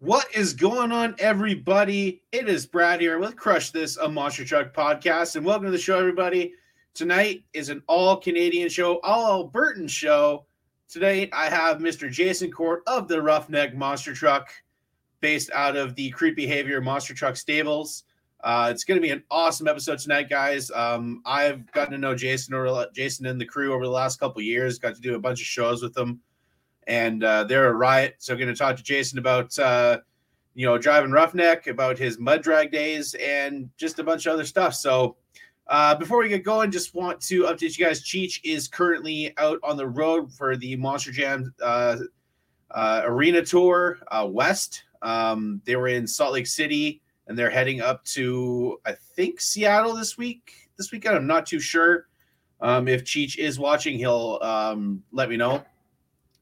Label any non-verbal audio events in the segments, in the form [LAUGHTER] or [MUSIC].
What is going on, everybody? It is Brad here with Crush This, a Monster Truck podcast, and welcome to the show, everybody. Tonight is an all Canadian show, all Albertan show. Today, I have Mr. Jason Court of the Roughneck Monster Truck, based out of the Crude Behavior Monster Truck Stables. Uh, it's going to be an awesome episode tonight, guys. Um, I've gotten to know Jason or Jason and the crew over the last couple years. Got to do a bunch of shows with them and uh, they're a riot. So I'm going to talk to Jason about uh, you know driving roughneck, about his mud drag days, and just a bunch of other stuff. So uh, before we get going, just want to update you guys. Cheech is currently out on the road for the Monster Jam uh, uh, Arena Tour uh, West. Um, they were in Salt Lake City, and they're heading up to I think Seattle this week. This weekend, I'm not too sure. Um, if Cheech is watching, he'll um, let me know.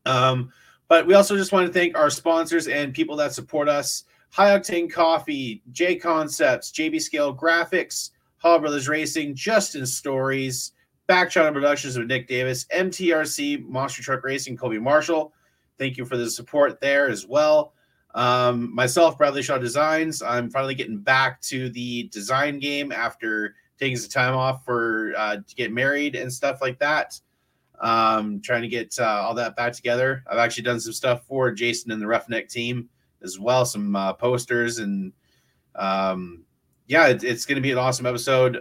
Um, but we also just want to thank our sponsors and people that support us High Octane Coffee, J Concepts, JB Scale Graphics, Hall Brothers Racing, Justin Stories, Back Channel Productions with Nick Davis, MTRC, Monster Truck Racing, Kobe Marshall. Thank you for the support there as well. Um, myself, Bradley Shaw Designs. I'm finally getting back to the design game after taking some time off for uh, to get married and stuff like that um, trying to get uh, all that back together. I've actually done some stuff for Jason and the Roughneck team as well, some uh, posters, and um, yeah, it, it's going to be an awesome episode.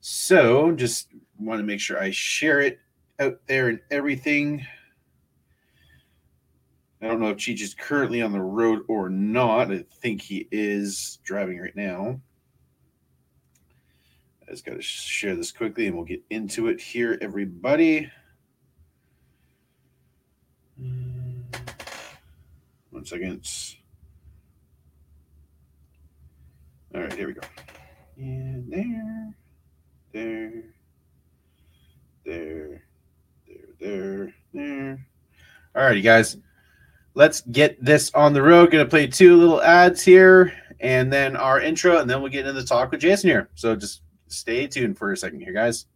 So just want to make sure I share it out there and everything. I don't know if Cheech is currently on the road or not. I think he is driving right now. I just got to share this quickly and we'll get into it here, everybody. One second. All right, here we go. And there, there, there, there, there, there. All right, you guys. Let's get this on the road. Gonna play two little ads here and then our intro, and then we'll get into the talk with Jason here. So just stay tuned for a second here, guys.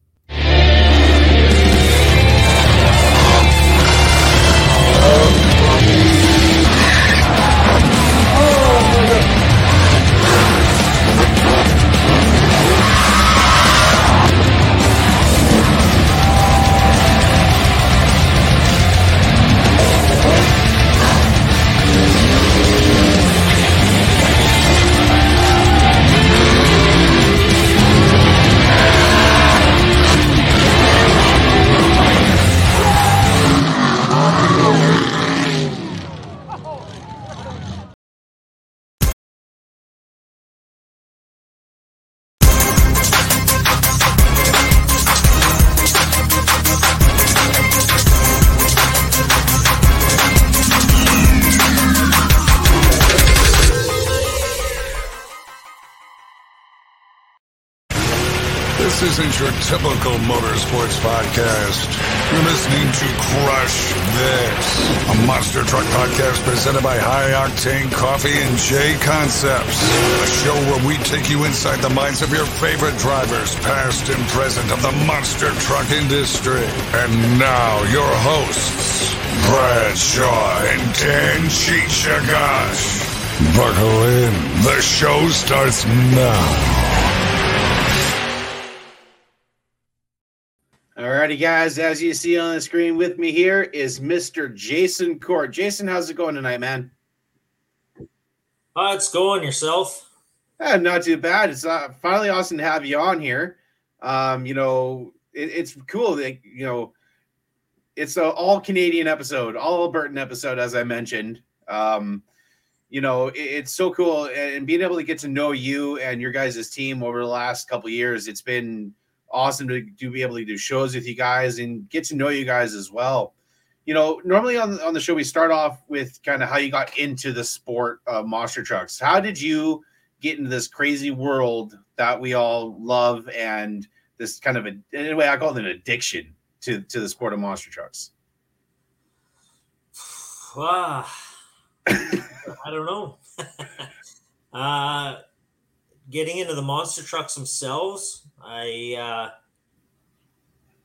Your typical motorsports podcast. You're listening to Crush This, a monster truck podcast presented by High Octane Coffee and J Concepts. A show where we take you inside the minds of your favorite drivers, past and present of the monster truck industry. And now, your hosts, Brad Shaw and Dan Chichagash. Buckle in. The show starts now. Alrighty, guys. As you see on the screen with me here is Mr. Jason Court. Jason, how's it going tonight, man? Uh, it's going yourself. Uh, not too bad. It's uh, finally awesome to have you on here. Um, you know, it, it's cool that you know it's an all Canadian episode, all Albertan episode, as I mentioned. Um, you know, it, it's so cool, and being able to get to know you and your guys' team over the last couple years, it's been awesome to do be able to do shows with you guys and get to know you guys as well. You know, normally on on the show we start off with kind of how you got into the sport of monster trucks. How did you get into this crazy world that we all love and this kind of a in a way I call it an addiction to to the sport of monster trucks? [SIGHS] I don't know. [LAUGHS] uh, getting into the monster trucks themselves, I uh,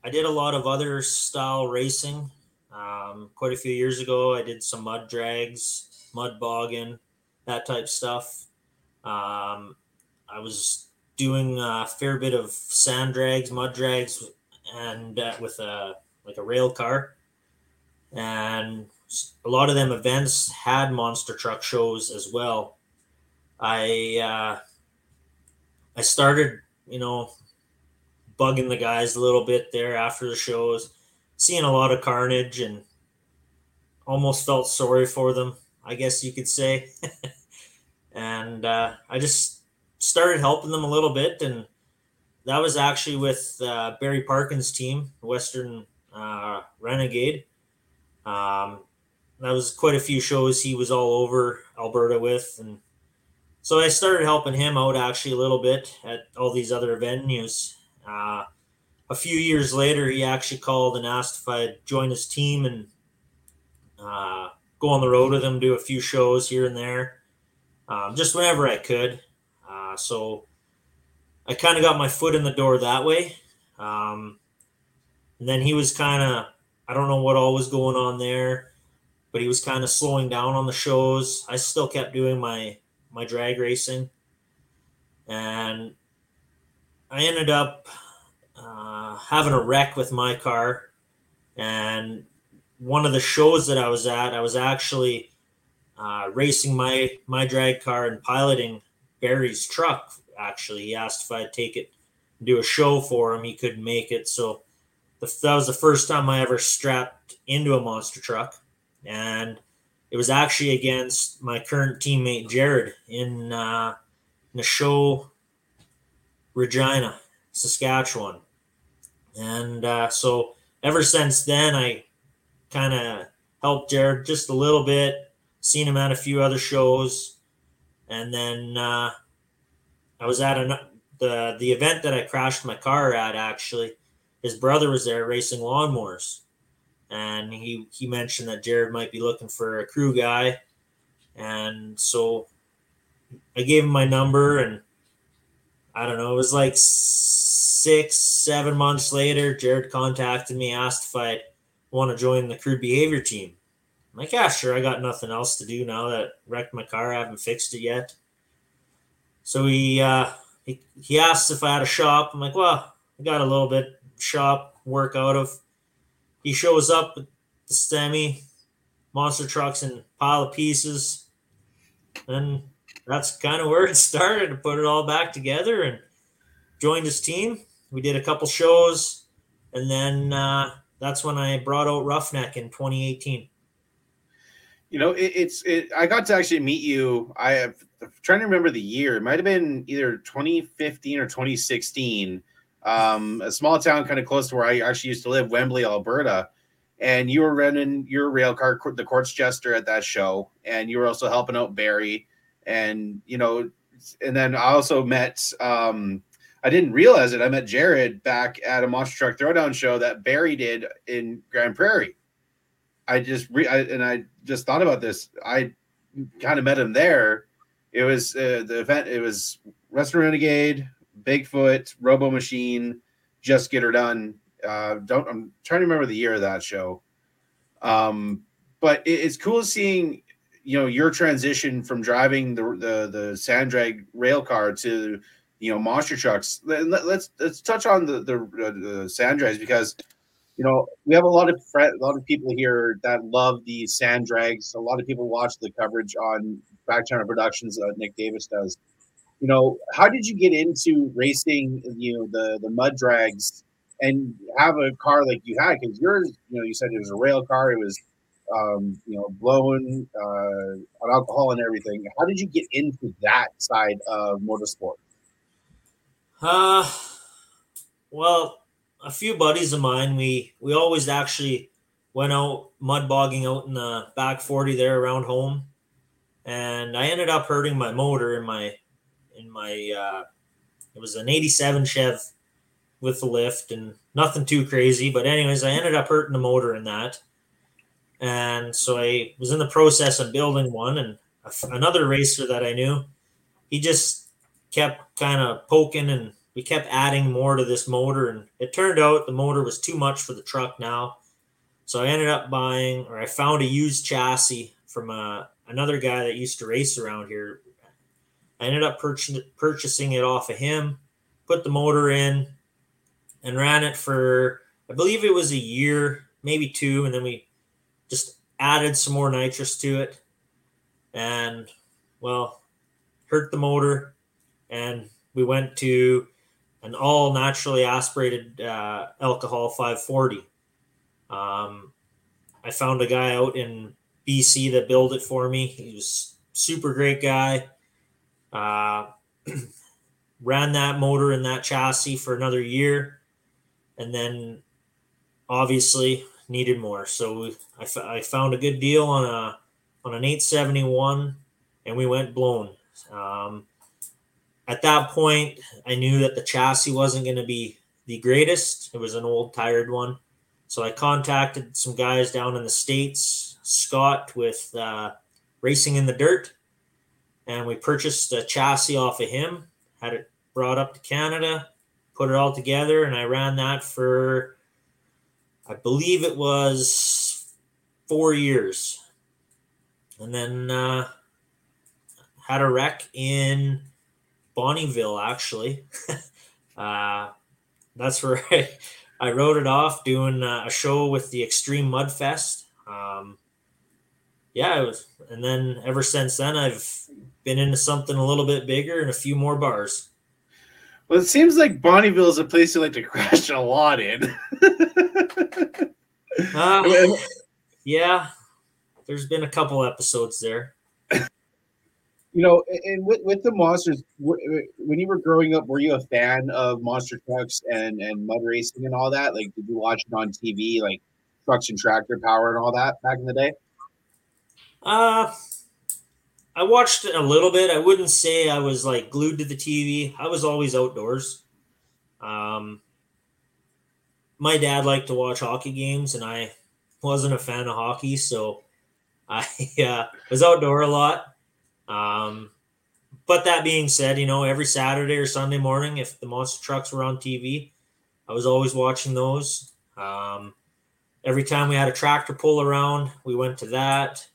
I did a lot of other style racing. Um, quite a few years ago, I did some mud drags, mud bogging, that type stuff. Um, I was doing a fair bit of sand drags, mud drags, and uh, with a like a rail car, and a lot of them events had monster truck shows as well. I uh, I started, you know, bugging the guys a little bit there after the shows, seeing a lot of carnage and almost felt sorry for them, I guess you could say. [LAUGHS] and uh, I just started helping them a little bit, and that was actually with uh, Barry Parkin's team, Western uh, Renegade. Um, that was quite a few shows he was all over Alberta with, and so I started helping him out actually a little bit at all these other venues. Uh, a few years later, he actually called and asked if I'd join his team and uh, go on the road with him, do a few shows here and there, um, just whenever I could. Uh, so I kind of got my foot in the door that way. Um, and then he was kind of, I don't know what all was going on there, but he was kind of slowing down on the shows. I still kept doing my my drag racing, and I ended up uh, having a wreck with my car. And one of the shows that I was at, I was actually uh, racing my my drag car and piloting Barry's truck. Actually, he asked if I'd take it, do a show for him. He couldn't make it, so the, that was the first time I ever strapped into a monster truck, and it was actually against my current teammate Jared in uh, in the show Regina, Saskatchewan, and uh, so ever since then I kind of helped Jared just a little bit, seen him at a few other shows, and then uh, I was at an, the the event that I crashed my car at. Actually, his brother was there racing lawnmowers, and he he mentioned that Jared might be looking for a crew guy, and so I gave him my number, and I don't know, it was like six seven months later, Jared contacted me, asked if I want to join the crude behavior team. I'm like, yeah, sure. I got nothing else to do now that wrecked my car. I haven't fixed it yet. So he uh, he, he asked if I had a shop. I'm like, well, I got a little bit shop work out of. He shows up with the semi, monster trucks, and pile of pieces, and that's kind of where it started. To put it all back together and joined his team. We did a couple shows, and then uh, that's when I brought out Roughneck in 2018. You know, it, it's it. I got to actually meet you. I I'm trying to remember the year. It might have been either 2015 or 2016. Um, a small town kind of close to where I actually used to live, Wembley, Alberta. And you were running your rail car, the Courts Jester, at that show, and you were also helping out Barry. And you know, and then I also met. Um, I didn't realize it. I met Jared back at a monster truck throwdown show that Barry did in Grande Prairie. I just re- I, and I just thought about this. I kind of met him there. It was uh, the event. It was Western Renegade, Bigfoot, Robo Machine, Just Get Her Done. Uh, don't I'm trying to remember the year of that show. Um, but it, it's cool seeing you know your transition from driving the the the sand drag rail car to you know monster trucks. Let, us let's, let's touch on the the, uh, the sand drags because you know we have a lot of a lot of people here that love the sand drags. A lot of people watch the coverage on Back Channel Productions that Nick Davis does. You know, how did you get into racing? You know, the the mud drags and have a car like you had because yours, you know, you said it was a rail car. It was um, you know, blowing uh, on alcohol and everything. How did you get into that side of motorsport? Uh, well, a few buddies of mine, we we always actually went out mud bogging out in the back 40 there around home. And I ended up hurting my motor in my in my uh it was an 87 Chev with the lift and nothing too crazy. But anyways, I ended up hurting the motor in that. And so I was in the process of building one and another racer that I knew, he just kept kind of poking and we kept adding more to this motor and it turned out the motor was too much for the truck now so i ended up buying or i found a used chassis from a, another guy that used to race around here. I ended up purchasing it off of him, put the motor in, and ran it for I believe it was a year, maybe two, and then we just added some more nitrous to it, and well, hurt the motor, and we went to an all naturally aspirated uh, alcohol 540. Um, I found a guy out in BC that built it for me. He was super great guy. Uh, [CLEARS THROAT] ran that motor and that chassis for another year, and then obviously needed more. So I, f- I found a good deal on a on an 871, and we went blown. Um, at that point, I knew that the chassis wasn't going to be the greatest. It was an old tired one. So I contacted some guys down in the States, Scott with uh, Racing in the Dirt, and we purchased a chassis off of him, had it brought up to Canada, put it all together, and I ran that for, I believe it was four years. And then uh, had a wreck in Bonnyville, actually. [LAUGHS] uh, that's where [LAUGHS] I, I wrote it off doing uh, a show with the Extreme Mud Fest. Um, yeah, was, and then ever since then, I've been into something a little bit bigger and a few more bars. Well, it seems like Bonnyville is a place you like to [LAUGHS] crash a lot in. uh, [LAUGHS] yeah, there's been a couple episodes there you know, and with, with the monsters, when you were growing up, were you a fan of monster trucks and and mud racing and all that? Like, did you watch it on TV, like trucks and tractor power and all that back in the day? Uh, I watched a little bit. I wouldn't say I was like glued to the TV. I was always outdoors. Um, my dad liked to watch hockey games, and I wasn't a fan of hockey, so [LAUGHS] I uh, was outdoor a lot. Um, but that being said, you know, every Saturday or Sunday morning, if the monster trucks were on TV, I was always watching those. Um, every time we had a tractor pull around, we went to that.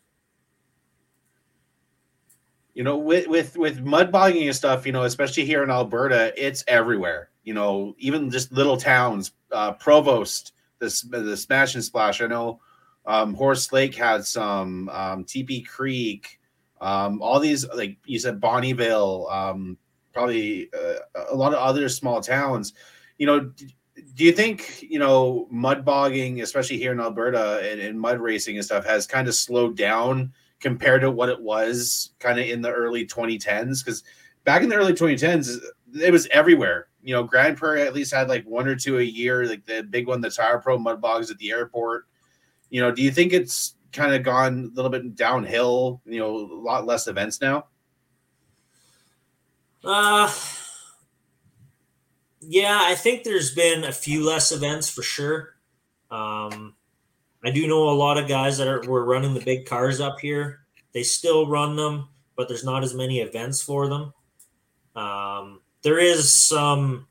You know, with with with mud bogging and stuff, you know, especially here in Alberta, it's everywhere. You know, even just little towns, uh, Provost, the the Smash and Splash. I know um, Horse Lake had some, um, TP Creek. Um, all these, like you said, Bonnyville, um, probably uh, a lot of other small towns. You know, do you think you know mud bogging, especially here in Alberta, and, and mud racing and stuff, has kind of slowed down compared to what it was kind of in the early 2010s? Because back in the early 2010s, it was everywhere. You know, Grande Prairie at least had like one or two a year, like the big one, the Tire Pro mud bogs at the airport. You know, do you think it's kind of gone a little bit downhill. You know, a lot less events now. Uh, yeah, I think there's been a few less events for sure. Um, I do know a lot of guys that are were running the big cars up here. They still run them, but there's not as many events for them. Um, there is some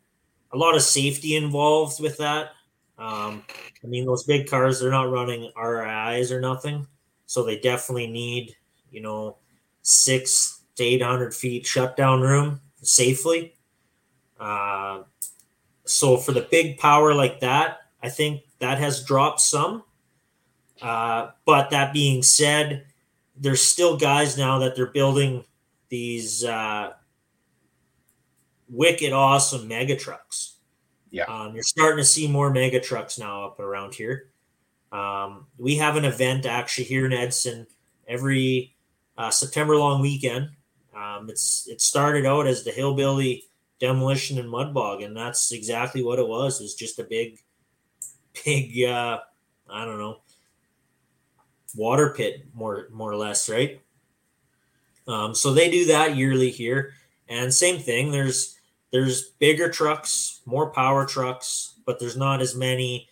a lot of safety involved with that. Um, I mean, those big cars, they're not running RIs or nothing. So they definitely need, you know, six to 800 feet shutdown room safely. Uh, so for the big power like that, I think that has dropped some. Uh, but that being said, there's still guys now that they're building these uh, wicked awesome mega trucks. Yeah. Um, you're starting to see more mega trucks now up around here. Um, we have an event actually here in Edson every uh, September long weekend. Um, it's it started out as the hillbilly demolition and mud bog, and that's exactly what it was. It's just a big, big uh, I don't know water pit more more or less, right? Um, so they do that yearly here, and same thing. There's there's bigger trucks, more power trucks, but there's not as many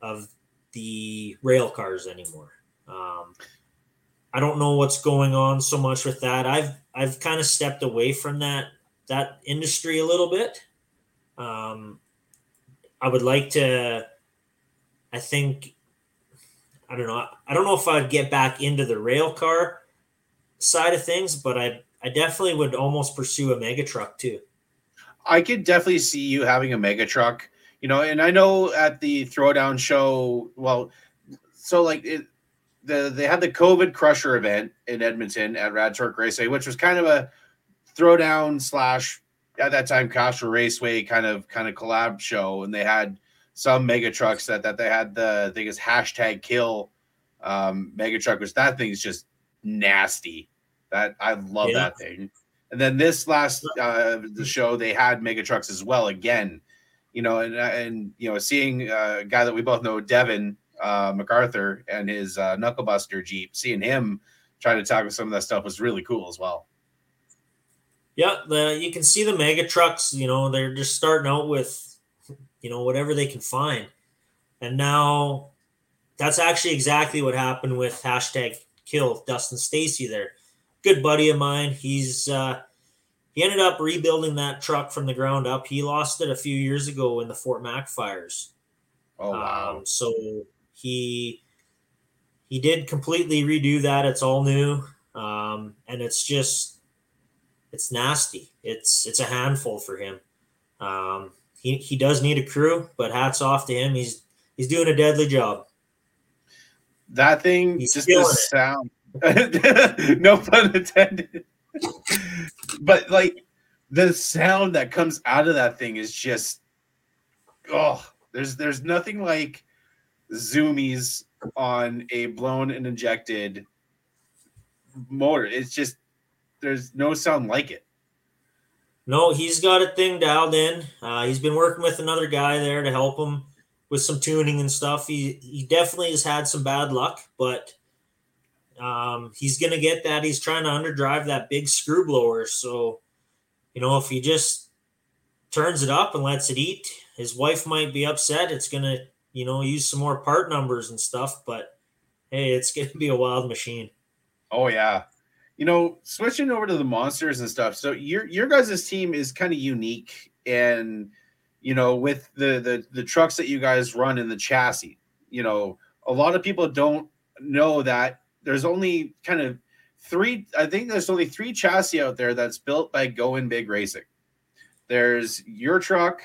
of the rail cars anymore. Um, I don't know what's going on so much with that. I've I've kind of stepped away from that that industry a little bit. Um, I would like to. I think I don't know. I don't know if I'd get back into the rail car side of things, but I I definitely would almost pursue a mega truck too. I could definitely see you having a mega truck, you know, and I know at the throwdown show, well, so like it, the they had the COVID Crusher event in Edmonton at Rad Torque Raceway, which was kind of a throwdown slash at that time Castrol Raceway kind of kind of collab show, and they had some mega trucks that that they had the I think is hashtag kill um mega truck, which that thing is just nasty. That I love Yeah. that thing. And then this last uh the show they had mega trucks as well again. You know, and and you know, seeing uh, a guy that we both know, Devin uh, MacArthur, and his uh, Knucklebuster Jeep, seeing him trying to tackle some of that stuff was really cool as well. Yeah, the you can see the mega trucks. You know, they're just starting out with, you know, whatever they can find, and now that's actually exactly what happened with hashtag kill Dustin Stacy. There, good buddy of mine. He's uh, he ended up rebuilding that truck from the ground up. He lost it a few years ago in the Fort Mac fires. Oh wow. Um, so he he did completely redo that. It's all new, um, and it's just it's nasty. It's it's a handful for him. Um, he he does need a crew, but hats off to him. He's he's doing a deadly job. That thing, He's just the sound. [LAUGHS] no pun intended. but like the sound that comes out of that thing is just oh, there's there's nothing like zoomies on a blown and injected motor. It's just there's no sound like it. No, he's got a thing dialed in. Uh, he's been working with another guy there to help him with some tuning and stuff. He he definitely has had some bad luck, but um, he's gonna get that. He's trying to underdrive that big screw blower. So, you know, if he just turns it up and lets it eat, his wife might be upset. It's gonna, you know, use some more part numbers and stuff. But hey, it's gonna be a wild machine. Oh yeah. You know, switching over to the monsters and stuff. So your your guys' team is kind of unique and you know, with the the the trucks that you guys run in the chassis. You know, a lot of people don't know that there's only kind of three I think there's only three chassis out there that's built by Going Big Racing. There's your truck,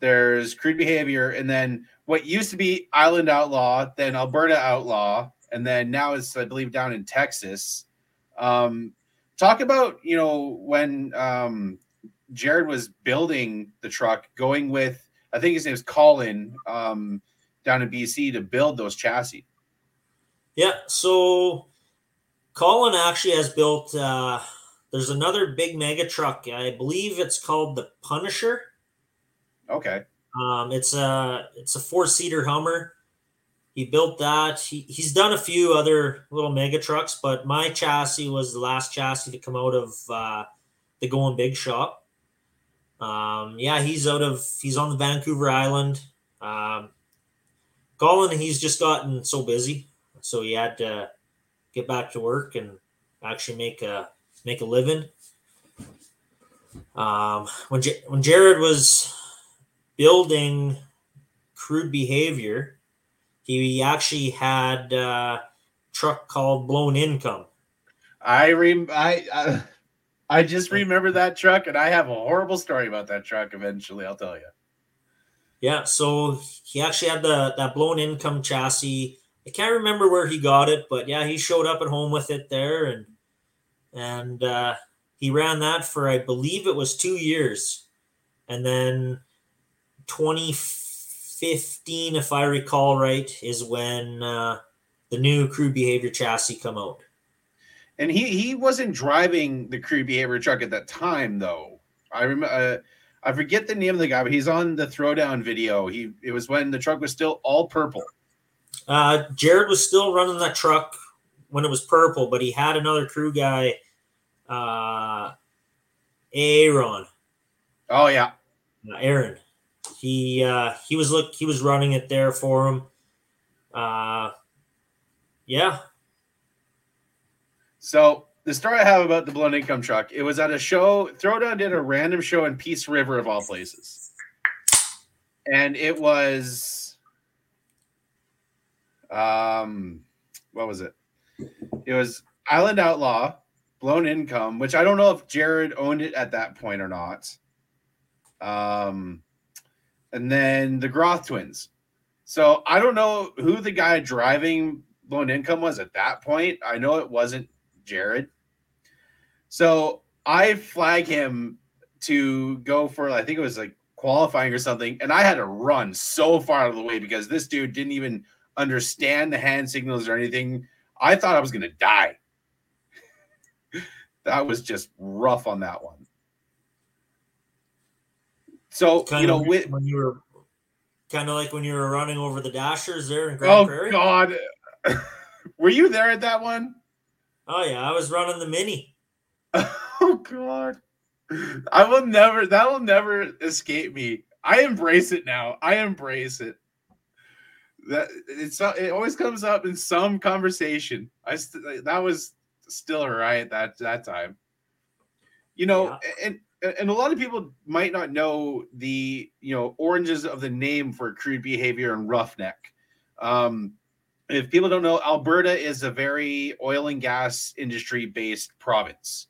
there's Crude Behavior, and then what used to be Island Outlaw, then Alberta Outlaw, and then now it's I believe down in Texas. Um, talk about you know when um, Jared was building the truck, going with I think his name's Colin um, down in BC to build those chassis. Yeah, so Colin actually has built. Uh, there's another big mega truck. I believe it's called the Punisher. Okay, Um, it's a it's a four seater Hummer. He built that. He, he's done a few other little mega trucks, but my chassis was the last chassis to come out of uh, the Going Big shop. Um, yeah, he's out of he's on the Vancouver Island. Um, Colin, he's just gotten so busy, so he had to get back to work and actually make a make a living. Um, when J- when Jared was building crude behavior, he actually had a truck called Blown Income. I rem I. I I just remember that truck, and I have a horrible story about that truck. Eventually, I'll tell you. Yeah, so he actually had the that blown income chassis. I can't remember where he got it, but yeah, he showed up at home with it there, and and uh, he ran that for I believe it was two years, and then 2015, if I recall right, is when uh, the new crude behavior chassis come out. And he he wasn't driving the crude behavior truck at that time, though. I remember. Uh, I forget the name of the guy, but he's on the throwdown video. He it was when the truck was still all purple. Uh, Jared was still running that truck when it was purple, but he had another crew guy, uh, Aaron, Oh yeah, uh, Aaron. He uh, he was look he was running it there for him. Uh, yeah, So the story I have about the blown income truck, it was at a show. Throwdown did a random show in Peace River of all places, and it was, um, what was it? It was Island Outlaw, Blown Income, which I don't know if Jared owned it at that point or not. Um, and then the Groth twins. So I don't know who the guy driving Blown Income was at that point. I know it wasn't Jared. So I flag him to go for I think it was like qualifying or something, and I had to run so far out of the way because this dude didn't even understand the hand signals or anything. I thought I was gonna die. [LAUGHS] that was just rough on that one. So Kind you know, of with, when you were kind of like when you were running over the dashers there in Grande Prairie. oh Prairie. god, [LAUGHS] were you there at that one? Oh yeah, I was running the mini. [LAUGHS] Oh god. I will never that will never escape me. I embrace it now. I embrace it. That it's it always comes up in some conversation. I st- that was still a riot that that time. You know, and and a lot of people might not know the you know oranges of the name for crude behavior and roughneck. Um, if people don't know, Alberta is a very oil and gas industry based province.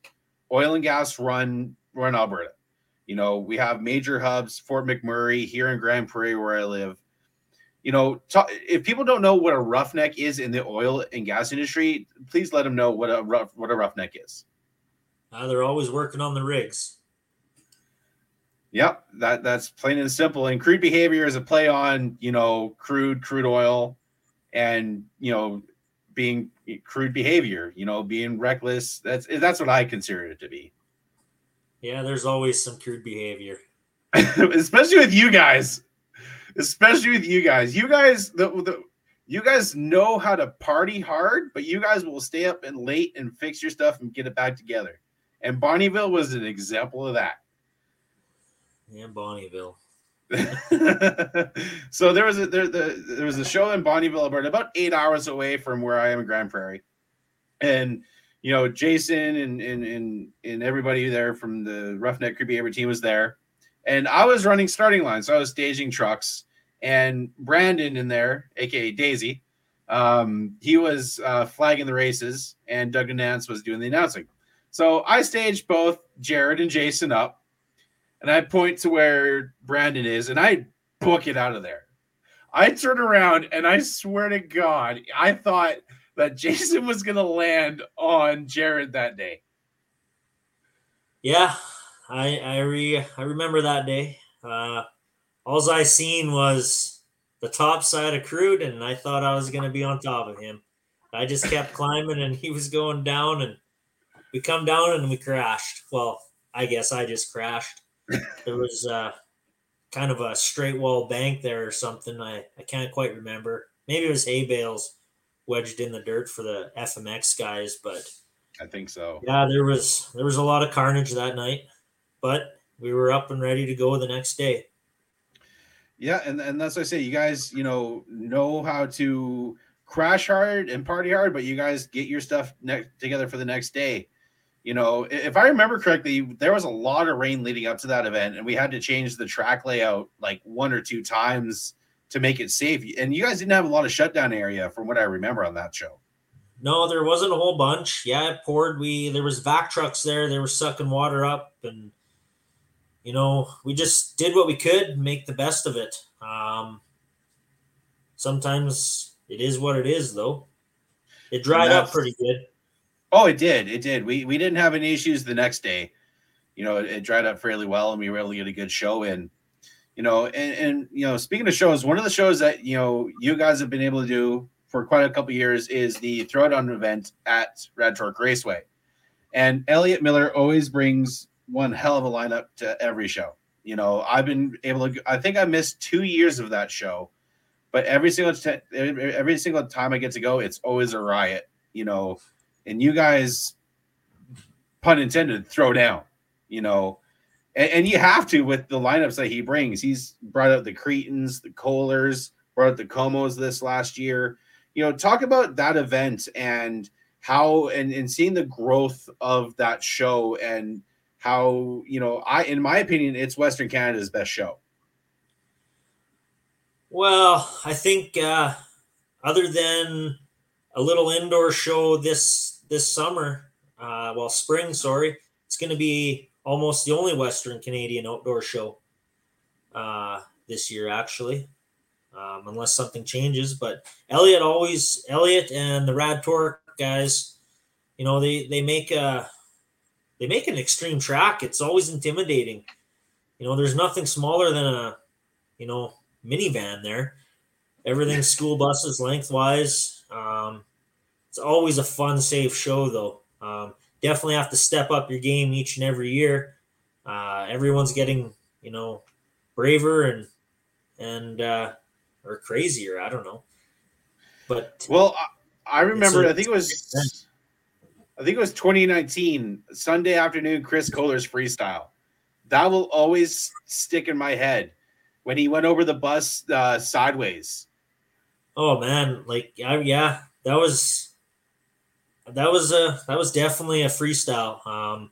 Oil and gas run run Alberta. You know, we have major hubs, Fort McMurray here in Grande Prairie, where I live. You know, if people don't know what a roughneck is in the oil and gas industry, please let them know what a rough what a roughneck is. Uh, they're always working on the rigs. Yep, that that's plain and simple. And crude behavior is a play on you know crude crude oil, and you know being eh, crude behavior. You know being reckless. That's eh, that's what I consider it to be. Yeah, there's always some crude behavior. [LAUGHS] especially with you guys especially with you guys you guys the, the you guys know how to party hard but you guys will stay up and late and fix your stuff and get it back together and bonnyville was an example of that Yeah, Bonnyville. [LAUGHS] so there was a there, the, there was a show in bonnyville alberta about eight hours away from where i am in grande prairie and you know jason and and and, and everybody there from the roughneck crude behavior team was there and I was running starting line, so I was staging trucks. And Brandon in there, aka Daisy, um, he was uh, flagging the races, and Doug Nance was doing the announcing. So I staged both Jared and Jason up, and I point to where Brandon is, and I book it out of there. I turn around, and I swear to God, I thought that Jason was going to land on Jared that day. Yeah, I I re I remember that day. Uh, all I seen was the top side of crude, and I thought I was gonna be on top of him. I just kept [LAUGHS] climbing, and he was going down, and we come down and we crashed. Well, I guess I just crashed. There was uh, kind of a straight wall bank there or something. I I can't quite remember. Maybe it was hay bales wedged in the dirt for the FMX guys, but I think so. yeah, there was there was a lot of carnage that night but we were up and ready to go the next day. Yeah, and, and that's what I say. You guys, you know, know how to crash hard and party hard, but you guys get your stuff ne- together for the next day. You know, if I remember correctly, there was a lot of rain leading up to that event, and we had to change the track layout like one or two times to make it safe. And you guys didn't have a lot of shutdown area, from what I remember on that show. No, there wasn't a whole bunch. Yeah, it poured. We there was vac trucks there. They were sucking water up, and you know, we just did what we could, make the best of it. Um, sometimes it is what it is, though. It dried up pretty good. Oh, it did. It did. We we didn't have any issues the next day. You know, it, it dried up fairly well, and we were able to get a good show in. You know, and, and you know, speaking of shows, one of the shows that you know you guys have been able to do for quite a couple years is the Throwdown event at Rad Torque Raceway. And Elliot Miller always brings one hell of a lineup to every show. You know, I've been able to. I think I missed two years of that show, but every single t- every single time I get to go, it's always a riot. You know, and you guys, pun intended, throw down. You know, and, and you have to with the lineups that he brings. He's brought out the Cretens, the Koehlers, brought out the Comos this last year. You know, talk about that event and how and, and seeing the growth of that show and how you know i in my opinion it's western canada's best show well i think uh other than a little indoor show this this summer uh, well, spring, sorry. It's going to be almost the only Western Canadian outdoor show uh, this year, actually, um, unless something changes. But Elliot always, Elliot and the Rad Torque guys, you know, they they make a they make an extreme track. It's always intimidating. You know, there's nothing smaller than a you know minivan there. Everything's school buses lengthwise. Um, it's always a fun, safe show, though. Um, definitely have to step up your game each and every year. Uh, everyone's getting, you know, braver and and uh, or crazier. I don't know, but well, I, I remember. I think it was. I think it was 2019 Sunday afternoon. Chris Koehler's freestyle. That will always stick in my head when he went over the bus uh, sideways. Oh man, like yeah, yeah, that was that was a that was definitely a freestyle. Um,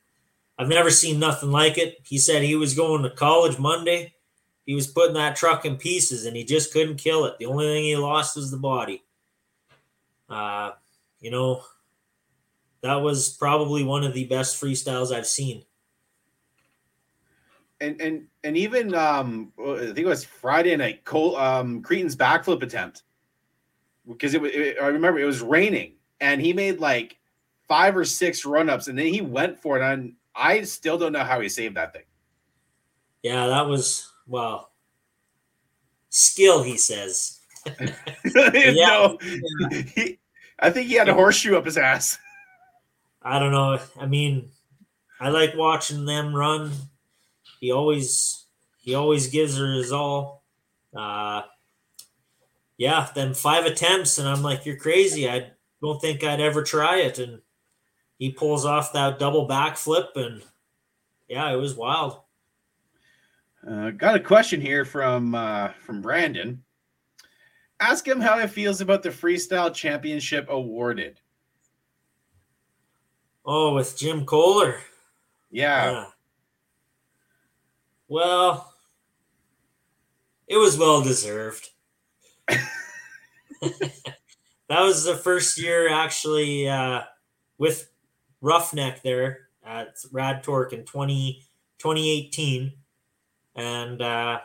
I've never seen nothing like it. He said he was going to college Monday. He was putting that truck in pieces, and he just couldn't kill it. The only thing he lost was the body. Uh, you know, that was probably one of the best freestyles I've seen. And and and even um, I think it was Friday night. Cole um, Creten's backflip attempt because it, it I remember it was raining and he made like five or six run ups and then he went for it. And I still don't know how he saved that thing. Yeah, that was well skill. He says. [LAUGHS] yeah, no, he, I think he had a horseshoe up his ass. I don't know. I mean, I like watching them run. He always he always gives her his all. Uh, yeah, then five attempts, and I'm like, you're crazy. I don't think I'd ever try it. And he pulls off that double backflip, and yeah, it was wild. Uh, got a question here from uh, from Brandon. Ask him how he feels about the freestyle championship awarded. Oh, with Jim Koehler. Yeah. yeah. Well, it was well deserved. [LAUGHS] [LAUGHS] that was the first year actually uh, with Roughneck there at Rad Torque in 20, 2018. And, uh,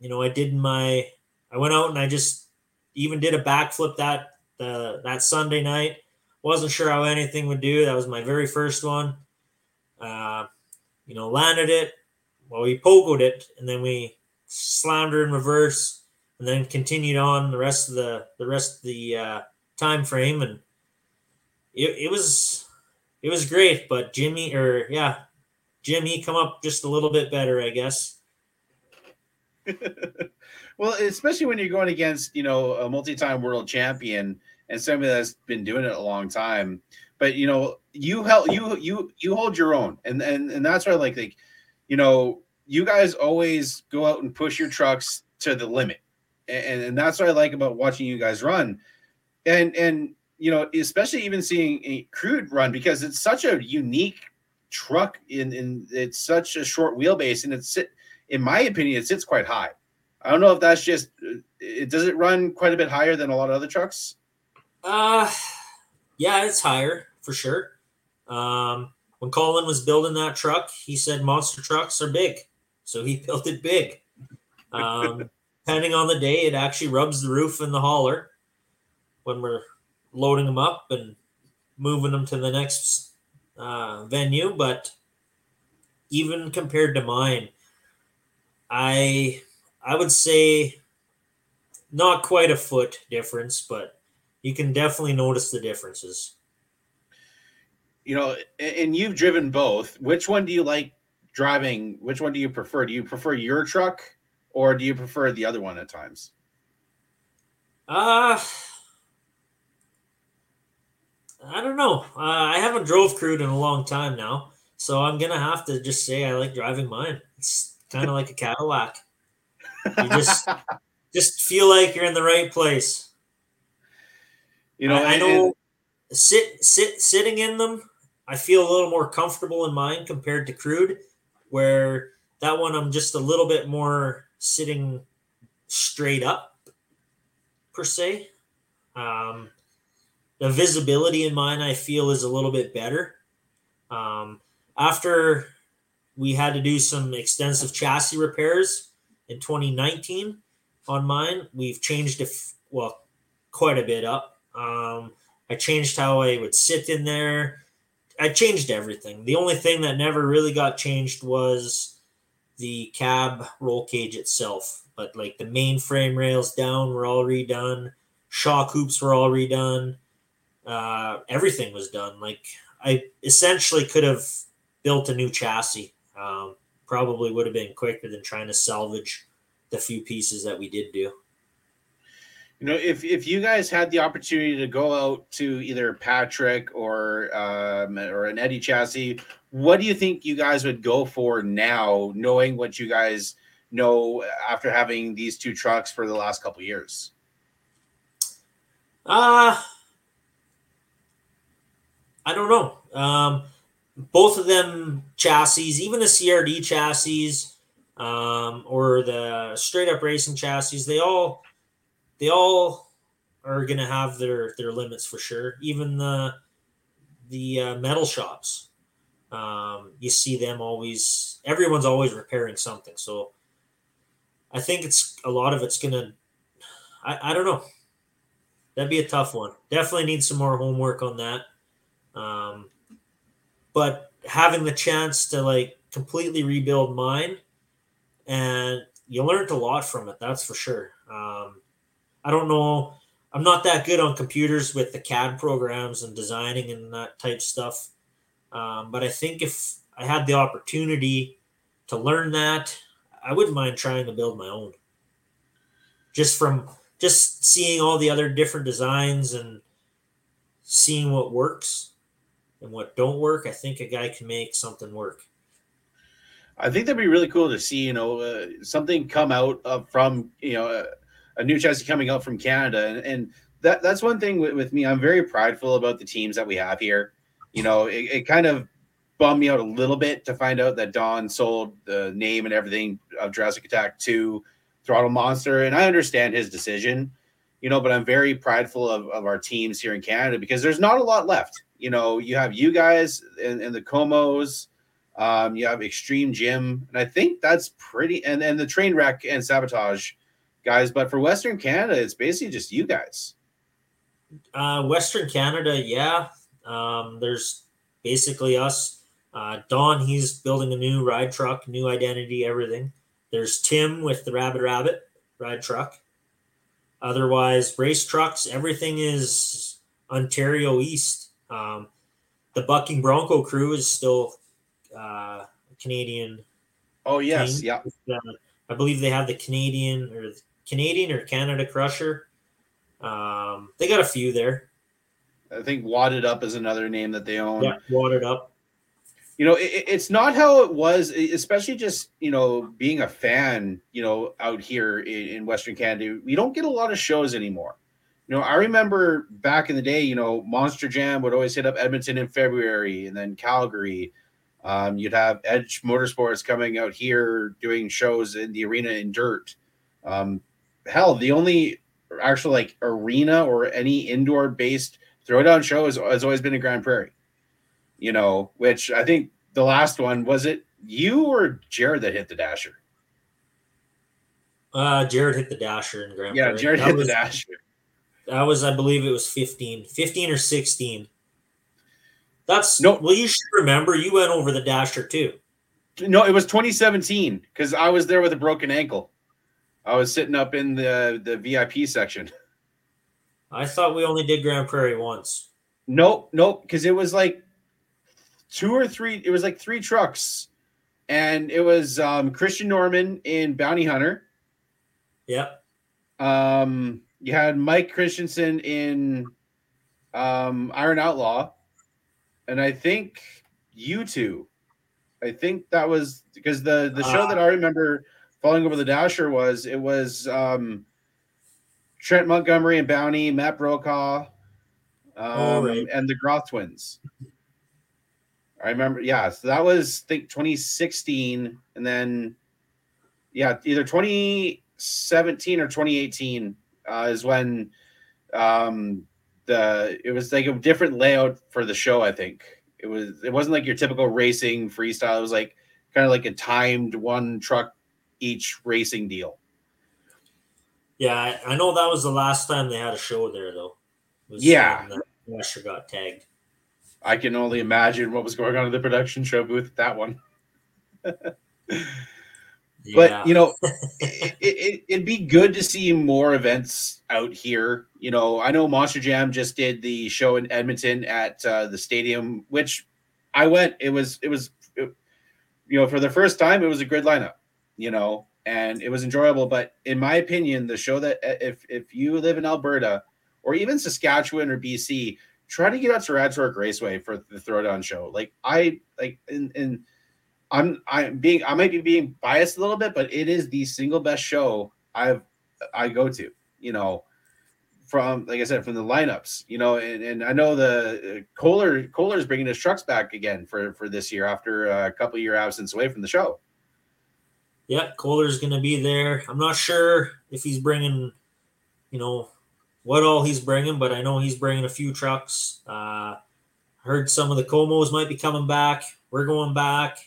you know, I did my, I went out and I just even did a backflip that, uh, that Sunday night. Wasn't sure how anything would do. That was my very first one. Uh, you know, landed it. Well, we pogoed it and then we slammed her in reverse and then continued on the rest of the the rest of the uh, time frame, and it, it was it was great. But Jimmy, or yeah, Jimmy, come up just a little bit better, I guess. [LAUGHS] well, especially when you're going against you know a multi-time world champion and somebody that's been doing it a long time. But you know, you help you you you hold your own, and and and that's why like like you know you guys always go out and push your trucks to the limit and, and that's what I like about watching you guys run, and and you know especially even seeing a crude run because it's such a unique truck in in it's such a short wheelbase and it's in my opinion it sits quite high. I don't know if that's just it does it run quite a bit higher than a lot of other trucks. Uh, yeah, it's higher for sure. Um, when Colin was building that truck, he said monster trucks are big, so he [LAUGHS] built it big. Um, depending on the day, it actually rubs the roof in the hauler when we're loading them up and moving them to the next uh, venue. But even compared to mine, I I would say not quite a foot difference, but you can definitely notice the differences. You know, and you've driven both. Which one do you like driving? Which one do you prefer? Do you prefer your truck or do you prefer the other one at times? Uh I don't know. Uh, I haven't drove crude in a long time now, so I'm gonna have to just say I like driving mine. It's kind of like a Cadillac. You just [LAUGHS] just feel like you're in the right place. You know, I, I know. And, sit sit sitting in them, I feel a little more comfortable in mine compared to crude, where that one I'm just a little bit more sitting straight up per se. Um, the visibility in mine, I feel, is a little bit better. Um, after we had to do some extensive chassis repairs in 2019 on mine, we've changed it, well, quite a bit up. Um, I changed how I would sit in there. I changed everything. The only thing that never really got changed was the cab roll cage itself. But like the main frame rails down were all redone, shock hoops were all redone. Uh, everything was done. Like I essentially could have built a new chassis. Um, probably would have been quicker than trying to salvage the few pieces that we did do. You know, if if you guys had the opportunity to go out to either Patrick or um, or an Eddie chassis, what do you think you guys would go for now, knowing what you guys know after having these two trucks for the last couple years? Uh I don't know. Um, both of them chassis, even the CRD chassis um, or the straight up racing chassis, they all they all are going to have their their limits for sure. Even the the uh, metal shops, um, you see them always. Everyone's always repairing something. So I think it's a lot of it's going to. I don't know. That'd be a tough one. Definitely need some more homework on that. Um, but having the chance to like completely rebuild mine, and you learned a lot from it. That's for sure. Um, I don't know. I'm not that good on computers with the CAD programs and designing and that type stuff. Um, but I think if I had the opportunity to learn that, I wouldn't mind trying to build my own. Just from just seeing all the other different designs and seeing what works and what don't work, I think a guy can make something work. I think that'd be really cool to see, you know, uh, something come out from, you know, a, a, new chassis coming out from Canada. And, and that that's one thing with, with, me. I'm very prideful about the teams that we have here. You know, it, it kind of bummed me out a little bit to find out that Don sold the name and everything of Jurassic Attack to Throttle Monster. And I understand his decision, you know, but I'm very prideful of, of our teams here in Canada because there's not a lot left you know, you have you guys and, and the Comos, um, you have Extreme Gym, and I think that's pretty, and and the train wreck and sabotage guys. But for Western Canada, it's basically just you guys. Uh, Western Canada, yeah. Um, there's basically us. Uh, Don, he's building a new ride truck, new identity, everything. There's Tim with the Rabbit Rabbit ride truck. Otherwise, race trucks, everything is Ontario East. Um, the Bucking Bronco crew is still uh, Canadian. Oh yes, team. yeah. Uh, I believe they have the Canadian or Canadian or Canada Crusher. Um, they got a few there. I think Wadded Up is another name that they own. Yeah, Wadded Up. You know, it, it's not how it was, especially just you know being a fan. You know, out here in, in Western Canada, we don't get a lot of shows anymore. You know, I remember back in the day, you know, Monster Jam would always hit up Edmonton in February and then Calgary. Um, you'd have Edge Motorsports coming out here doing shows in the arena in dirt. Um, hell, the only actual like arena or any indoor based throwdown show has, has always been in Grande Prairie. You know, which I think the last one was it you or Jared that hit the dasher? Uh, Jared hit the dasher in Grand yeah, Prairie. Jared that hit was, the dasher. That was, I believe, it was 15, 15 or 16. That's no. Well, you should remember you went over the dasher too. No, it was 2017 because I was there with a broken ankle. I was sitting up in the the VIP section. I thought we only did Grande Prairie once. Nope, nope, because it was like two or three. It was like three trucks, and it was um, Christian Norman in Bounty Hunter. Yep. Um, you had Mike Christensen in um, Iron Outlaw, and I think you two. I think that was because the the show uh, that I remember falling over the dasher was it was um, Trent Montgomery and Bounty, Matt Brokaw, um, right. and the Groth twins. I remember, yeah. So that was I think 2016, and then yeah, either 2017 or 2018 uh, is when um, the it was like a different layout for the show. I think It was it wasn't like your typical racing freestyle. It was like kind of like a timed one truck each racing deal. Yeah, I, I know that was the last time they had a show there, though. Was Yeah. when Usher got tagged. I can only imagine what was going on in the production show booth with that one. [LAUGHS] But Yeah. you know, it, it, it'd be good to see more events out here. You know, I know Monster Jam just did the show in Edmonton at uh, the stadium, which I went. It was it was, it- you know, for the first time, it was a good lineup. You know, and it was enjoyable. But in my opinion, the show that uh, if if you live in Alberta or even Saskatchewan or BC, try to get out to Rad Torque Raceway for the Throwdown show. Like I like in in I'm I'm being I might be being biased a little bit, but it is the single best show I've I go to. You know, from like I said, from the lineups. You know, and, and I know the uh, Koehler Koehler's bringing his trucks back again for for this year after a couple year absence away from the show. Yeah, Koehler's going to be there. I'm not sure if he's bringing, you know, what all he's bringing, but I know he's bringing a few trucks. Uh, heard some of the Comos might be coming back. We're going back.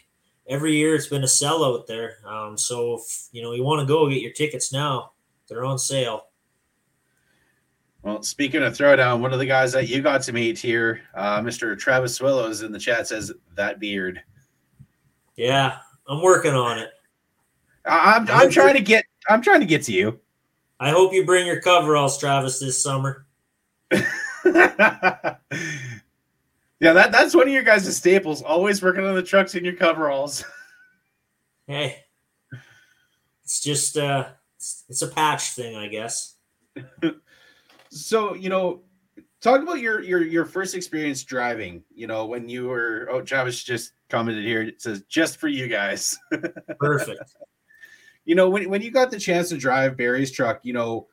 Every year it's been a sellout there. Um, so, if, you know, you want to go get your tickets now. They're on sale. Well, speaking of throwdown, one of the guys that you got to meet here, uh, Mr. Travis Swillows in the chat says that beard. Yeah, I'm working on it. I'm I'm trying to get I'm trying to get to you. I hope you bring your coveralls, Travis, this summer. [LAUGHS] yeah, that, that's one of your guys' staples. Always working on the trucks in your coveralls. [LAUGHS] Hey, it's just uh, it's, it's a patch thing, I guess. So, you know, talk about your your your first experience driving. You know, when you were oh, Travis just commented here. It says just for you guys. [LAUGHS] Perfect. you know, when when you got the chance to drive Barry's truck, you know,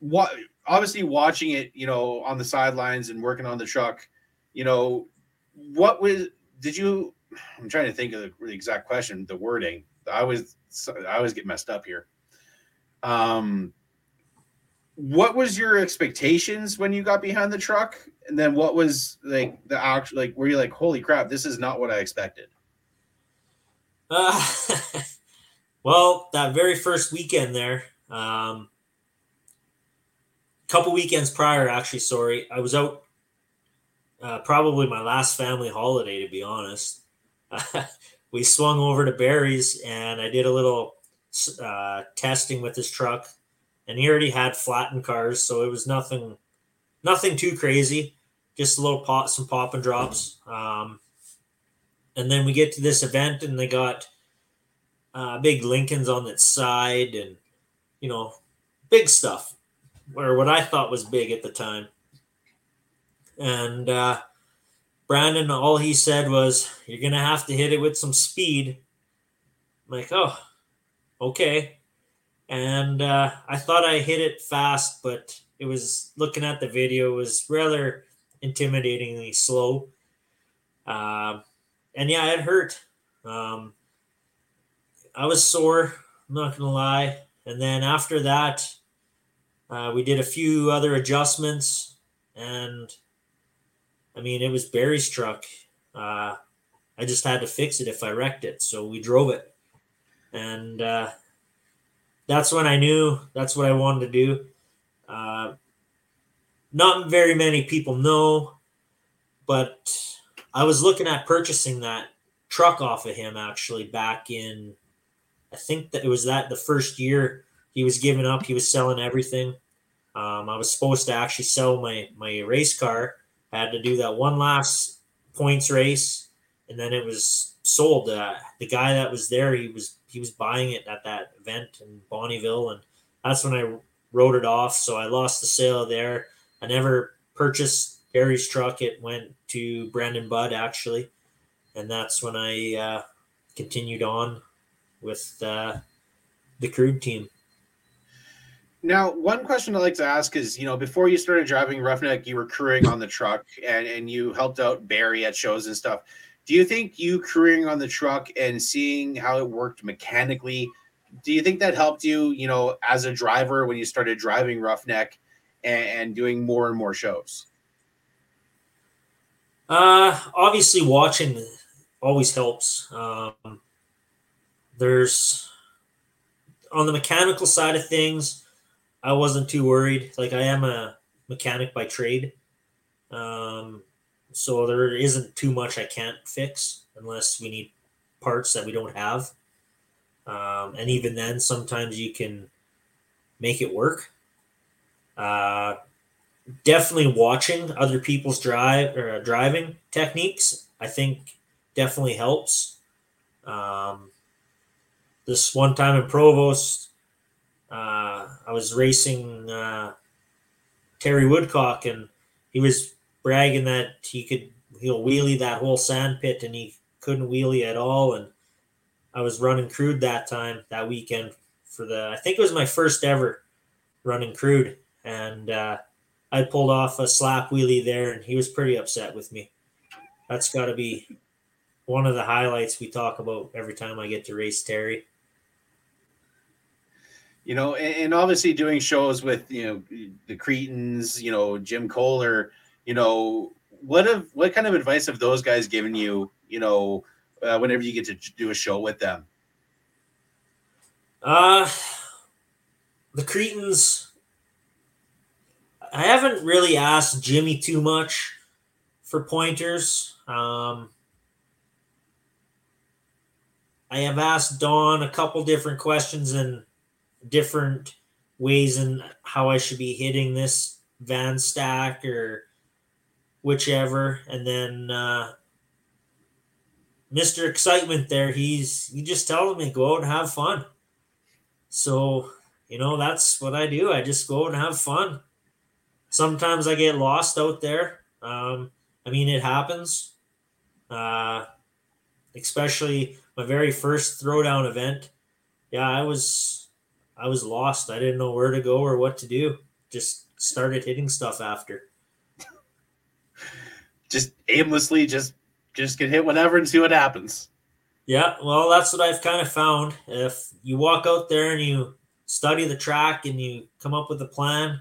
what obviously watching it, you know, on the sidelines and working on the truck, you know, what was did you I'm trying to think of the, exact question, the wording. I was I always get messed up here. Um what was your expectations when you got behind the truck? And then what was like the actual like were you like, holy crap, this is not what I expected? Uh, [LAUGHS] well, that very first weekend there, um, couple weekends prior, actually, sorry, I was out. Uh, probably my last family holiday, to be honest. [LAUGHS] we swung over to Barry's, and I did a little uh, testing with his truck, and he already had flattened cars, so it was nothing, nothing too crazy. Just a little pot, some pop and drops. Um, and then we get to this event and they got uh, big Lincolns on its side and you know big stuff or what I thought was big at the time. And uh, Brandon, all he said was, "You're gonna have to hit it with some speed." I'm like, oh, okay. And uh, I thought I hit it fast, but it was looking at the video was rather intimidatingly slow. Um, and yeah, it hurt. Um, I was sore. I'm not gonna lie. And then after that, uh, we did a few other adjustments, and I mean, it was Barry's truck. Uh, I just had to fix it if I wrecked it, so we drove it, and uh, that's when I knew that's what I wanted to do. Uh, not very many people know, but I was looking at purchasing that truck off of him actually back in I think that it was that the first year he was giving up, he was selling everything. Um, I was supposed to actually sell my my race car. Had to do that one last points race, and then it was sold. Uh, the guy that was there, he was he was buying it at that event in Bonnyville, and that's when I wrote it off. So I lost the sale there. I never purchased Barry's truck. It went to Brandon Budd actually, and that's when I uh, continued on with uh, the crude team. Now, one question I like to ask is, you know, before you started driving Roughneck, you were crewing on the truck and, and you helped out Barry at shows and stuff. Do you think you crewing on the truck and seeing how it worked mechanically, do you think that helped you, you know, as a driver when you started driving Roughneck and, and doing more and more shows? Uh, obviously, watching always helps. Um, there's on the mechanical side of things, I wasn't too worried. Like I am a mechanic by trade, um, so there isn't too much I can't fix unless we need parts that we don't have. Um, and even then, sometimes you can make it work. Uh, definitely watching other people's drive or driving techniques, I think definitely helps. Um, this one time in Provost, uh, I was racing uh, Terry Woodcock, and he was bragging that he could he'll wheelie that whole sand pit, and he couldn't wheelie at all. And I was running crude that time that weekend for the I think it was my first ever running crude, and uh, I pulled off a slap wheelie there, and he was pretty upset with me. That's got to be one of the highlights we talk about every time I get to race Terry. You know, and, and obviously doing shows with you know the Cretens, you know Jim Koehler, you know what have what kind of advice have those guys given you? You know, uh, whenever you get to do a show with them. Uh, the Cretens I haven't really asked Jimmy too much for pointers. Um, I have asked Don a couple different questions and different ways in how I should be hitting this van stack or whichever. And then uh, Mr. Excitement there, he's he just telling me go out and have fun. So, you know, that's what I do. I just go and have fun sometimes I get lost out there. Um, I mean, it happens. Uh, especially my very first throwdown event. Yeah, I was I was lost. I didn't know where to go or what to do. Just started hitting stuff after. [LAUGHS] just aimlessly, just just get hit whatever and see what happens. Yeah, well, that's what I've kind of found. If you walk out there and you study the track and you come up with a plan,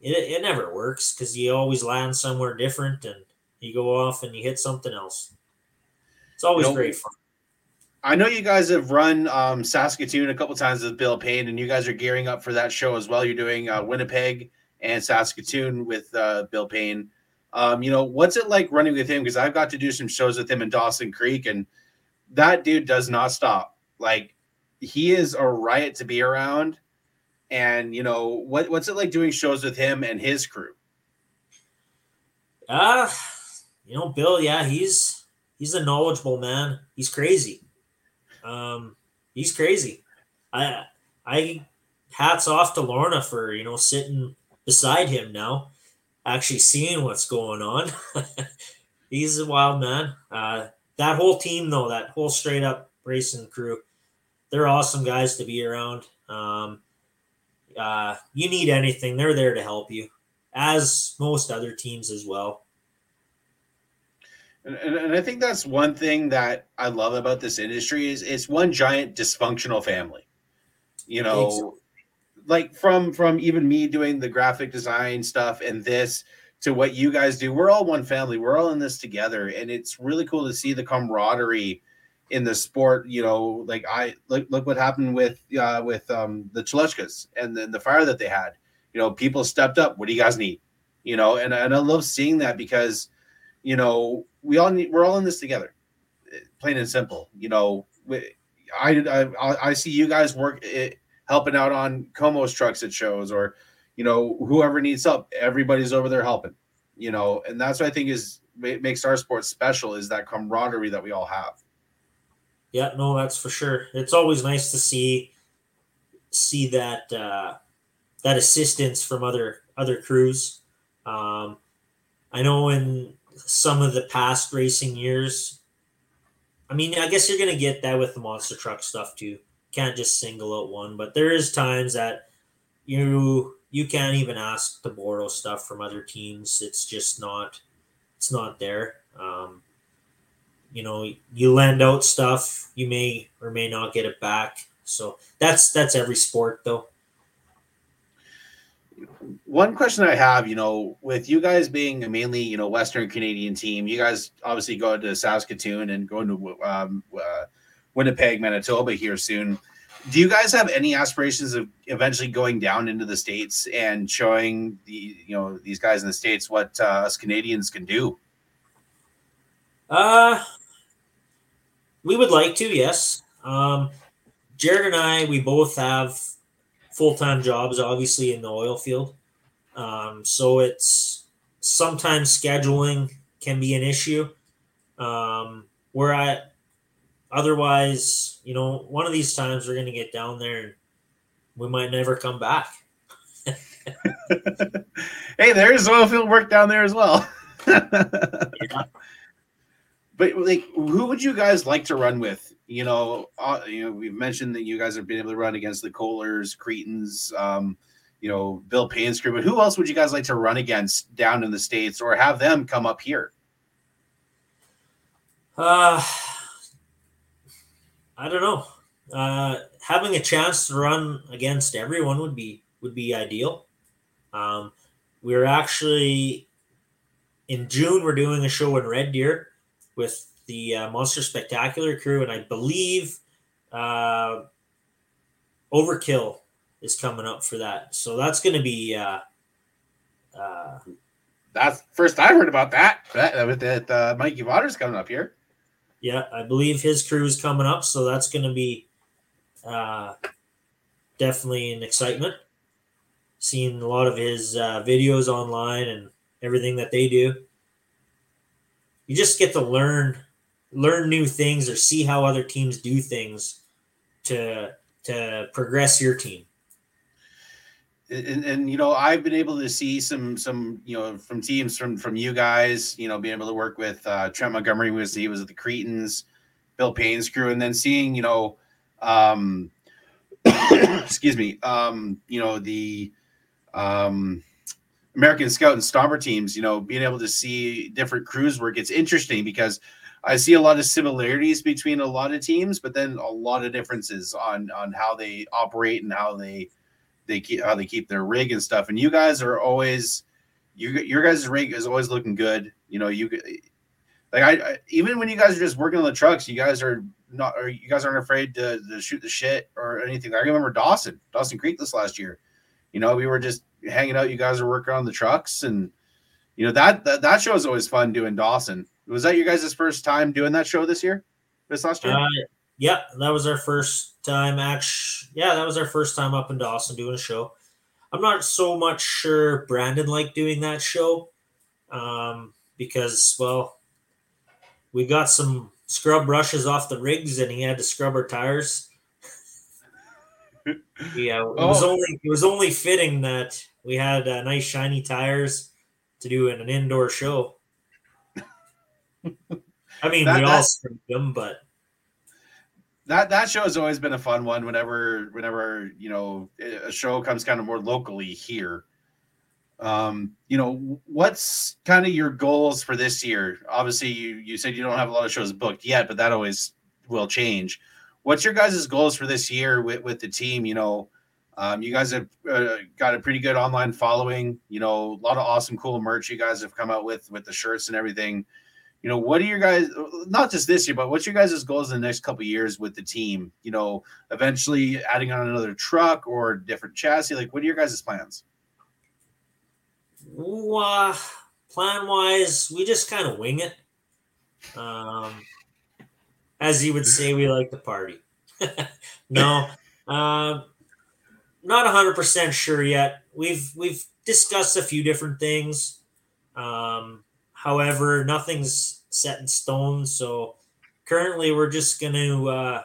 it, it never works because you always land somewhere different and you go off and you hit something else. It's always you know, great fun. I know you guys have run um, Saskatoon a couple times with Bill Payne, and you guys are gearing up for that show as well. You're doing uh, Winnipeg and Saskatoon with uh, Bill Payne. Um, you know, what's it like running with him? Because I've got to do some shows with him in Dawson Creek, and that dude does not stop. Like, he is a riot to be around and you know what what's it like doing shows with him and his crew uh you know bill yeah he's he's a knowledgeable man he's crazy um he's crazy. I i hats off to lorna for you know sitting beside him now actually seeing what's going on. [LAUGHS] He's a wild man. Uh that whole team though that whole straight up racing crew they're awesome guys to be around. Um uh, you need anything, they're there to help you, as most other teams as well. And, and, and I think that's one thing that I love about this industry is it's one giant dysfunctional family. You know, so. like from from even me doing the graphic design stuff and this to what you guys do, we're all one family. We're all in this together, and it's really cool to see the camaraderie in the sport, you know, like I look look what happened with uh, with um, the Chelechkas and then the fire that they had. You know, people stepped up. What do you guys need? You know, and and I love seeing that because, you know, we all need we're all in this together, plain and simple. You know, we, I I I see you guys work it, eh, helping out on Como's trucks at shows or, you know, whoever needs help, everybody's over there helping. You know, and that's what I think is makes our sport special is that camaraderie that we all have. Yeah, no, that's for sure. It's always nice to see see that uh, that assistance from other other crews. Um, I know in some of the past racing years, I mean, I guess you're gonna get that with the monster truck stuff too. Can't just single out one, but there is times that you you can't even ask to borrow stuff from other teams. It's just not it's not there. Um, you know you lend out stuff you may or may not get it back so that's that's every sport though one question I have, you know, with you guys being a mainly, you know, Western Canadian team, you guys obviously go to Saskatoon and going to um, uh, Winnipeg, Manitoba here soon. Do you guys have any aspirations of eventually going down into the states and showing the, you know, these guys in the states what uh, us Canadians can do? Uh, we would like to, yes. Um, Jared and I, we both have full time jobs, obviously in the oil field. Um, so it's sometimes scheduling can be an issue. Um, we're at otherwise, you know, one of these times we're going to get down there and we might never come back. [LAUGHS] hey, there's oil field work down there as well. [LAUGHS] yeah. But like, who would you guys like to run with? You know, uh, you know, we've mentioned that you guys have been able to run against the Koehlers, Cretens, um, you know, Bill Payne's crew. But who else would you guys like to run against down in the states, or have them come up here? Uh, I don't know. Uh, having a chance to run against everyone would be would be ideal. Um, we're actually in June. We're doing a show in Red Deer with the uh, Monster Spectacular crew, and I believe uh, Overkill is coming up for that. So that's going to be. Uh, uh, that's first I heard about that. That with that uh, Mikey Vaters coming up here. Yeah, I believe his crew is coming up, so that's going to be uh, definitely an excitement. Seeing a lot of his uh, videos online and everything that they do you just get to learn learn new things or see how other teams do things to to progress your team. And, and, you know I've been able to see some some you know from teams from from you guys you know being able to work with uh, Trent Montgomery was he was at the Cretens, Bill Payne's crew, and then seeing you know um, [COUGHS] excuse me um, you know the um, American Scout and Stomper teams, you know, being able to see different crews work, it's interesting because I see a lot of similarities between a lot of teams, but then a lot of differences on on how they operate and how they they keep how they keep their rig and stuff. And you guys are always you your guys' rig is always looking good. You know, you like I, I even when you guys are just working on the trucks, you guys are not or you guys aren't afraid to, to shoot the shit or anything. I remember Dawson, Dawson Creek this last year. You know, we were just hanging out. You guys were working on the trucks, and you know that that, that show is always fun doing Dawson. Was that your guys' first time doing that show this year? This last year? Uh, yeah, that was our first time. Actually, yeah, that was our first time up in Dawson doing a show. I'm not so much sure Brandon liked doing that show um, because, well, we got some scrub brushes off the rigs and he had to scrub our tires. Yeah, it was oh. only it was only fitting that we had uh, nice shiny tires to do in an indoor show. I mean, that, we all scraped them, but that that show has always been a fun one. Whenever whenever you know a show comes kind of more locally here, um, you know, what's kind of your goals for this year? Obviously, you you said you don't have a lot of shows booked yet, but that always will change. What's your guys' goals for this year with with the team? You know, um, you guys have uh, got a pretty good online following. You know, a lot of awesome, cool merch you guys have come out with with the shirts and everything. You know, what are your guys? Not just this year, but what's your guys' goals in the next couple years with the team? You know, eventually adding on another truck or different chassis. Like, what are your guys' plans? Uh, plan wise, we just kind of wing it. Um, as you would say, we like to party. [LAUGHS] no, um, not 100% sure yet. We've we've discussed a few different things. Um, however, nothing's set in stone. So currently, we're just going to uh,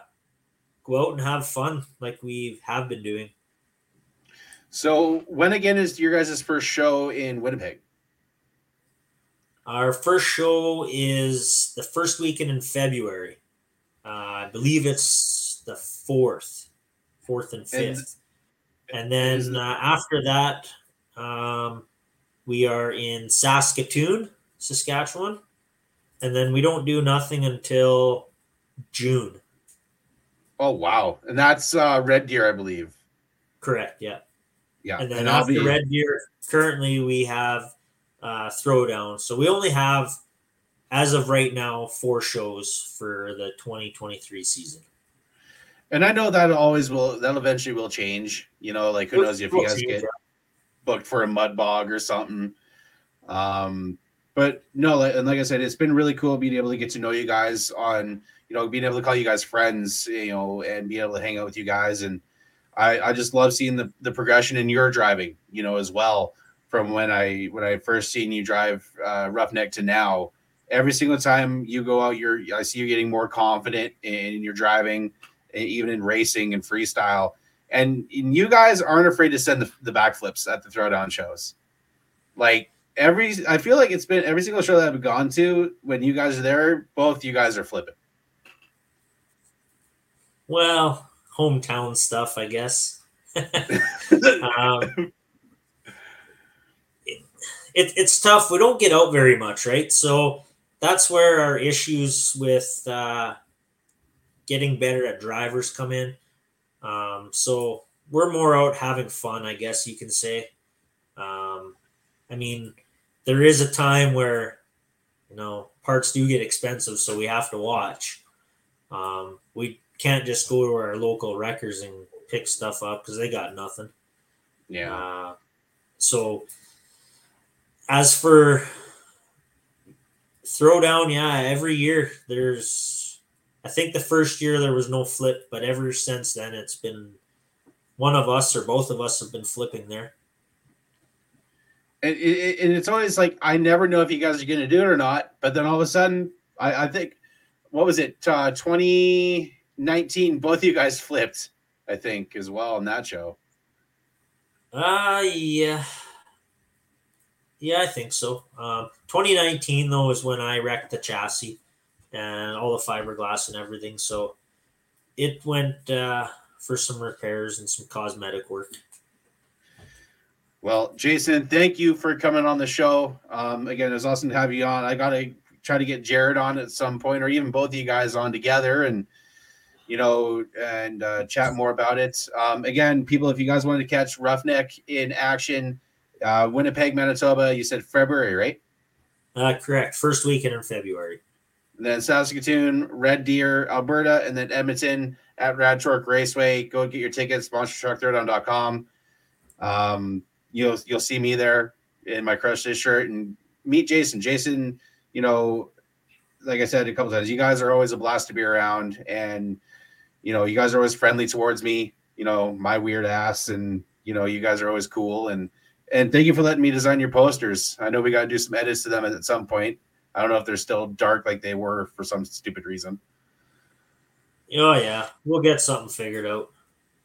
go out and have fun like we have been doing. So, when again is your guys' first show in Winnipeg? Our first show is the first weekend in February. Uh, I believe it's the fourth, fourth and fifth. And then uh, after that, um, we are in Saskatoon, Saskatchewan. And then we don't do nothing until June. Oh, wow. And that's uh, Red Deer, I believe. Correct. Yeah. Yeah, And then and after be- Red Deer, currently we have uh, Throwdown. So we only have, as of right now, four shows for the 2023 season. And I know that always will. That eventually will change. You know, like who knows if you guys get booked for a mud bog or something. Um, but no, like- and like I said, it's been really cool being able to get to know you guys on, you know, being able to call you guys friends, you know, and being able to hang out with you guys. And I, I just love seeing the the progression in your driving, you know, as well from when I when I first seen you drive uh, roughneck to now. Every single time you go out, you're I see you getting more confident in your driving, even in racing and freestyle. And, you guys aren't afraid to send the, the backflips at the throwdown shows. Like every, I feel like it's been every single show that I've gone to when you guys are there, both you guys are flipping. Well, hometown stuff, I guess. [LAUGHS] um, it, it's tough. We don't get out very much, right? So that's where our issues with uh, getting better at drivers come in. Um, so we're more out having fun, I guess you can say. Um, I mean, there is a time where, you know, parts do get expensive, so we have to watch. Um, we can't just go to our local wreckers and pick stuff up because they got nothing. Yeah. Uh, so as for throwdown, yeah, every year there's. I think the first year there was no flip, but ever since then it's been one of us or both of us have been flipping there. And, and it's always like, I never know if you guys are going to do it or not. But then all of a sudden, I, I think, what was it? Uh, 2019, both of you guys flipped, I think, as well on that show. Uh yeah. Yeah, I think so. Um, 2019 though is when I wrecked the chassis and all the fiberglass and everything. So it went uh, for some repairs and some cosmetic work. Well, Jason, thank you for coming on the show. Um, again, it was awesome to have you on. I got to try to get Jared on at some point, or even both of you guys on together, and you know, and uh, chat more about it. Um, again, people, if you guys wanted to catch Roughneck in action, uh, Winnipeg, Manitoba, you said February, right? Uh, correct. First weekend in February. And then Saskatoon, Red Deer, Alberta, and then Edmonton at Rad Torque Raceway. Go get your tickets, monstertruckthrowdown.com. Um, you'll you'll see me there in my Crush This shirt and meet Jason. Jason, you know, like I said a couple times, you guys are always a blast to be around, and you know, you guys are always friendly towards me. You know, my weird ass, and you know, you guys are always cool. And and thank you for letting me design your posters. I know we got to do some edits to them at some point. I don't know if they're still dark like they were for some stupid reason. Oh yeah, we'll get something figured out.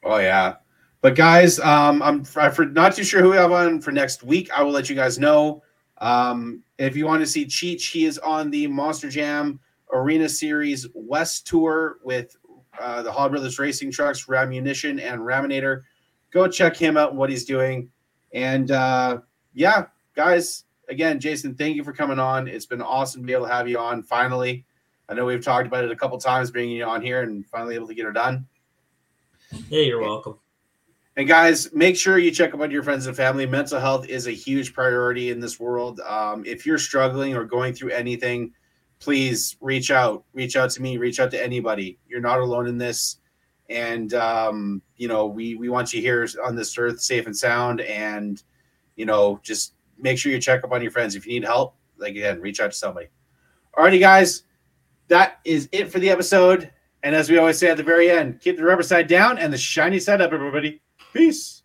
Oh yeah. But guys, um, I'm I'm for not too sure who we have on for next week. I will let you guys know. Um, if you want to see Cheech, he is on the Monster Jam Arena Series West Tour with uh, the Hall Brothers Racing Trucks, Rammunition, and Raminator. Go check him out and what he's doing. And uh, yeah, guys, again, Jason, thank you for coming on. It's been awesome to be able to have you on finally. I know we've talked about it a couple times, bringing you on here and finally able to get her done. Yeah, you're welcome. And guys, make sure you check up on your friends and family. Mental health is a huge priority in this world. Um, if you're struggling or going through anything, please reach out. Reach out to me. Reach out to anybody. You're not alone in this. And um, you know, we we want you here on this earth, safe and sound. And you know, just make sure you check up on your friends. If you need help, like again, reach out to somebody. Alrighty, guys, that is it for the episode. And as we always say at the very end, keep the rubber side down and the shiny side up, everybody. Peace.